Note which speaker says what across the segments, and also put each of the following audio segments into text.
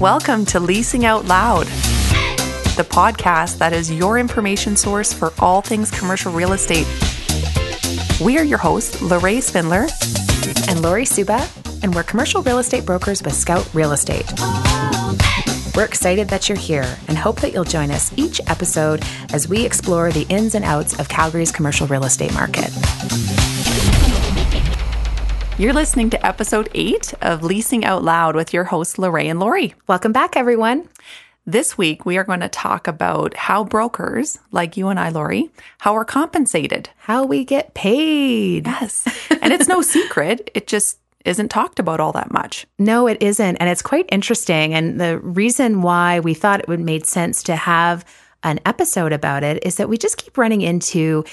Speaker 1: Welcome to Leasing Out Loud, the podcast that is your information source for all things commercial real estate. We are your hosts, Lorraine Spindler
Speaker 2: and Lori Suba, and we're commercial real estate brokers with Scout Real Estate. We're excited that you're here and hope that you'll join us each episode as we explore the ins and outs of Calgary's commercial real estate market.
Speaker 1: You're listening to episode eight of Leasing Out Loud with your hosts, Lorraine and Lori.
Speaker 2: Welcome back, everyone.
Speaker 1: This week, we are going to talk about how brokers, like you and I, Lori, how we're compensated.
Speaker 2: How we get paid.
Speaker 1: Yes. and it's no secret. It just isn't talked about all that much.
Speaker 2: No, it isn't. And it's quite interesting. And the reason why we thought it would make sense to have an episode about it is that we just keep running into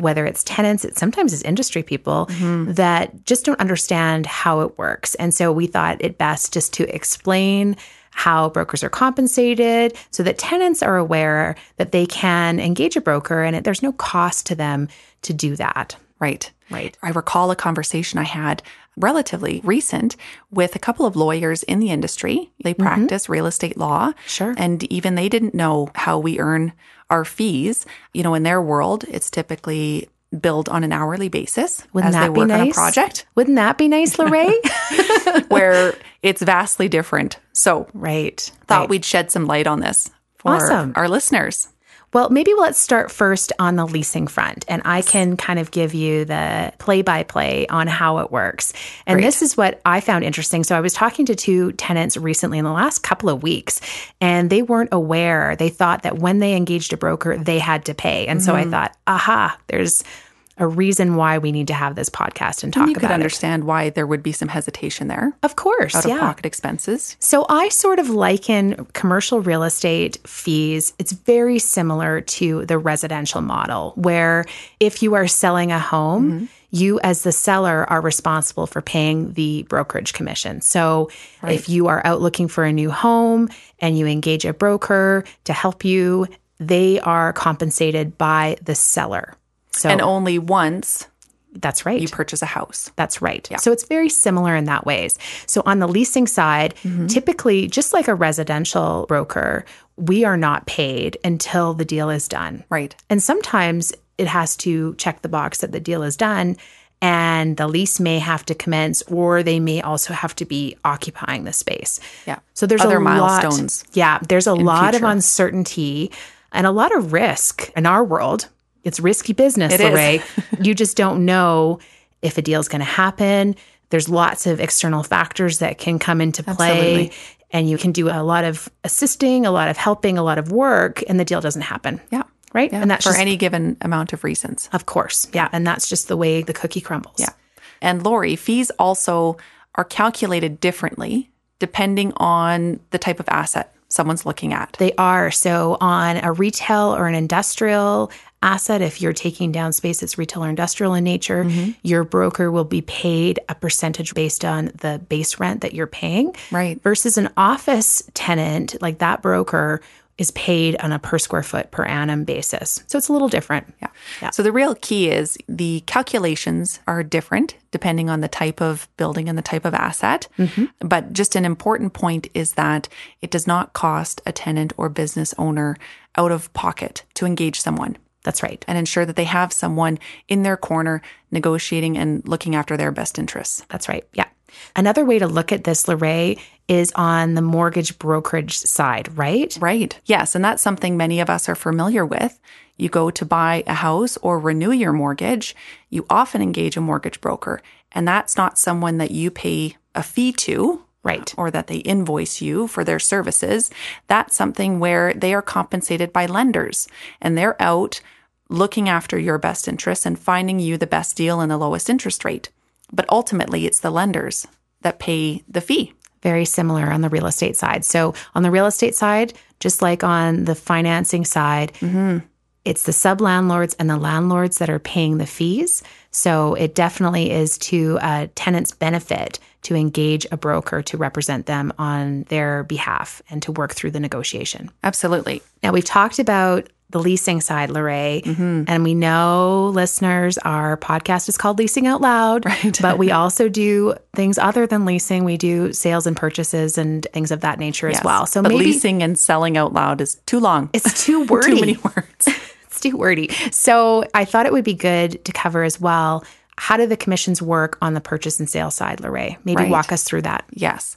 Speaker 2: whether it's tenants, it sometimes is industry people mm-hmm. that just don't understand how it works. And so we thought it best just to explain how brokers are compensated so that tenants are aware that they can engage a broker and it, there's no cost to them to do that.
Speaker 1: Right.
Speaker 2: Right.
Speaker 1: I recall a conversation I had relatively recent with a couple of lawyers in the industry. They mm-hmm. practice mm-hmm. real estate law.
Speaker 2: Sure.
Speaker 1: And even they didn't know how we earn our fees. You know, in their world, it's typically billed on an hourly basis
Speaker 2: Wouldn't
Speaker 1: as
Speaker 2: that
Speaker 1: they work
Speaker 2: nice?
Speaker 1: on a project.
Speaker 2: Wouldn't that be nice, Lorraine?
Speaker 1: Where it's vastly different. So,
Speaker 2: right.
Speaker 1: Thought
Speaker 2: right.
Speaker 1: we'd shed some light on this for
Speaker 2: awesome.
Speaker 1: our listeners.
Speaker 2: Well, maybe let's start first on the leasing front, and I can kind of give you the play by play on how it works. And Great. this is what I found interesting. So, I was talking to two tenants recently in the last couple of weeks, and they weren't aware. They thought that when they engaged a broker, they had to pay. And mm-hmm. so I mm-hmm. thought, aha, there's a reason why we need to have this podcast and talk about it. and
Speaker 1: you
Speaker 2: could
Speaker 1: understand
Speaker 2: it.
Speaker 1: why there would be some hesitation there.
Speaker 2: Of course,
Speaker 1: out
Speaker 2: yeah.
Speaker 1: of pocket expenses.
Speaker 2: So I sort of liken commercial real estate fees. It's very similar to the residential model, where if you are selling a home. Mm-hmm. You, as the seller, are responsible for paying the brokerage commission. So, right. if you are out looking for a new home and you engage a broker to help you, they are compensated by the seller.
Speaker 1: So and only once
Speaker 2: that's right.
Speaker 1: You purchase a house.
Speaker 2: That's right. Yeah. So it's very similar in that ways. So on the leasing side, mm-hmm. typically just like a residential broker, we are not paid until the deal is done.
Speaker 1: Right.
Speaker 2: And sometimes it has to check the box that the deal is done and the lease may have to commence or they may also have to be occupying the space.
Speaker 1: Yeah.
Speaker 2: So there's
Speaker 1: Other
Speaker 2: a
Speaker 1: milestones.
Speaker 2: Lot, yeah, there's a lot future. of uncertainty and a lot of risk in our world it's risky business, it Lorraine. you just don't know if a deal is going to happen. There's lots of external factors that can come into play.
Speaker 1: Absolutely.
Speaker 2: And you can do a lot of assisting, a lot of helping, a lot of work, and the deal doesn't happen.
Speaker 1: Yeah.
Speaker 2: Right.
Speaker 1: Yeah.
Speaker 2: And that's
Speaker 1: for
Speaker 2: just,
Speaker 1: any given amount of reasons.
Speaker 2: Of course. Yeah. And that's just the way the cookie crumbles.
Speaker 1: Yeah. And Lori, fees also are calculated differently depending on the type of asset someone's looking at.
Speaker 2: They are. So, on a retail or an industrial asset, if you're taking down space that's retail or industrial in nature, mm-hmm. your broker will be paid a percentage based on the base rent that you're paying.
Speaker 1: Right.
Speaker 2: Versus an office tenant, like that broker is paid on a per square foot per annum basis. So it's a little different.
Speaker 1: Yeah. yeah. So the real key is the calculations are different depending on the type of building and the type of asset. Mm-hmm. But just an important point is that it does not cost a tenant or business owner out of pocket to engage someone.
Speaker 2: That's right.
Speaker 1: And ensure that they have someone in their corner negotiating and looking after their best interests.
Speaker 2: That's right. Yeah. Another way to look at this, Lorraine, is on the mortgage brokerage side, right?
Speaker 1: Right. Yes. And that's something many of us are familiar with. You go to buy a house or renew your mortgage, you often engage a mortgage broker. And that's not someone that you pay a fee to,
Speaker 2: right.
Speaker 1: Or that they invoice you for their services. That's something where they are compensated by lenders. And they're out looking after your best interests and finding you the best deal and the lowest interest rate. But ultimately it's the lenders that pay the fee.
Speaker 2: Very similar on the real estate side. So on the real estate side just like on the financing side mm-hmm. It's the sub landlords and the landlords that are paying the fees so it definitely is to a tenant's benefit to engage a broker to represent them on their behalf and to work through the negotiation.
Speaker 1: Absolutely.
Speaker 2: Now, we've talked about the leasing side, Lorraine. Mm-hmm. And we know listeners, our podcast is called Leasing Out Loud,
Speaker 1: Right.
Speaker 2: but we also do things other than leasing. We do sales and purchases and things of that nature as well. So
Speaker 1: but
Speaker 2: maybe
Speaker 1: leasing and selling out loud is too long.
Speaker 2: it's too wordy.
Speaker 1: too many words.
Speaker 2: Too wordy. So I thought it would be good to cover as well. How do the commissions work on the purchase and sale side, Lorraine? Maybe
Speaker 1: Right.
Speaker 2: walk us through that.
Speaker 1: Yes.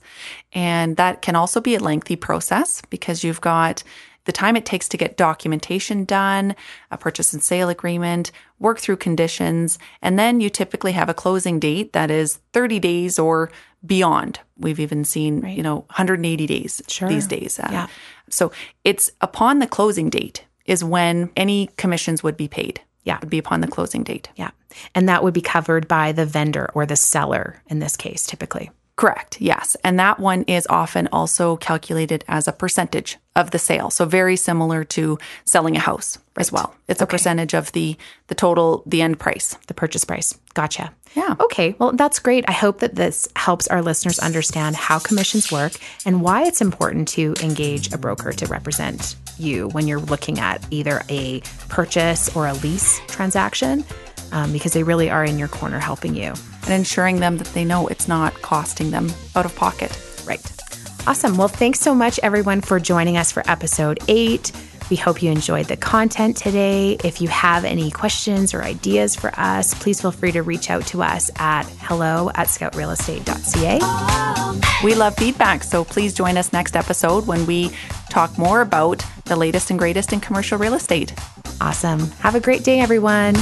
Speaker 1: And that can also be a lengthy process because you've got the time it takes to get documentation done, a purchase and sale agreement, work through conditions, and then you typically have a closing date that is 30 days or beyond. We've even seen, you know, 180 days
Speaker 2: Sure.
Speaker 1: these days. Uh,
Speaker 2: Yeah.
Speaker 1: So it's upon the closing date is when any commissions would be paid.
Speaker 2: Yeah.
Speaker 1: Would be upon the closing date.
Speaker 2: Yeah. And that would be covered by the vendor or the seller in this case, typically.
Speaker 1: Correct. Yes. And that one is often also calculated as a percentage of the sale. So very similar to selling a house as well. It's a percentage of the the total the end price.
Speaker 2: The purchase price. Gotcha.
Speaker 1: Yeah.
Speaker 2: Okay. Well, that's great. I hope that this helps our listeners understand how commissions work and why it's important to engage a broker to represent you when you're looking at either a purchase or a lease transaction, um, because they really are in your corner helping you.
Speaker 1: And ensuring them that they know it's not costing them out of pocket.
Speaker 2: Right. Awesome. Well, thanks so much, everyone, for joining us for episode eight. We hope you enjoyed the content today. If you have any questions or ideas for us, please feel free to reach out to us at hello at scoutrealestate.ca.
Speaker 1: We love feedback, so please join us next episode when we talk more about the latest and greatest in commercial real estate.
Speaker 2: Awesome. Have a great day, everyone.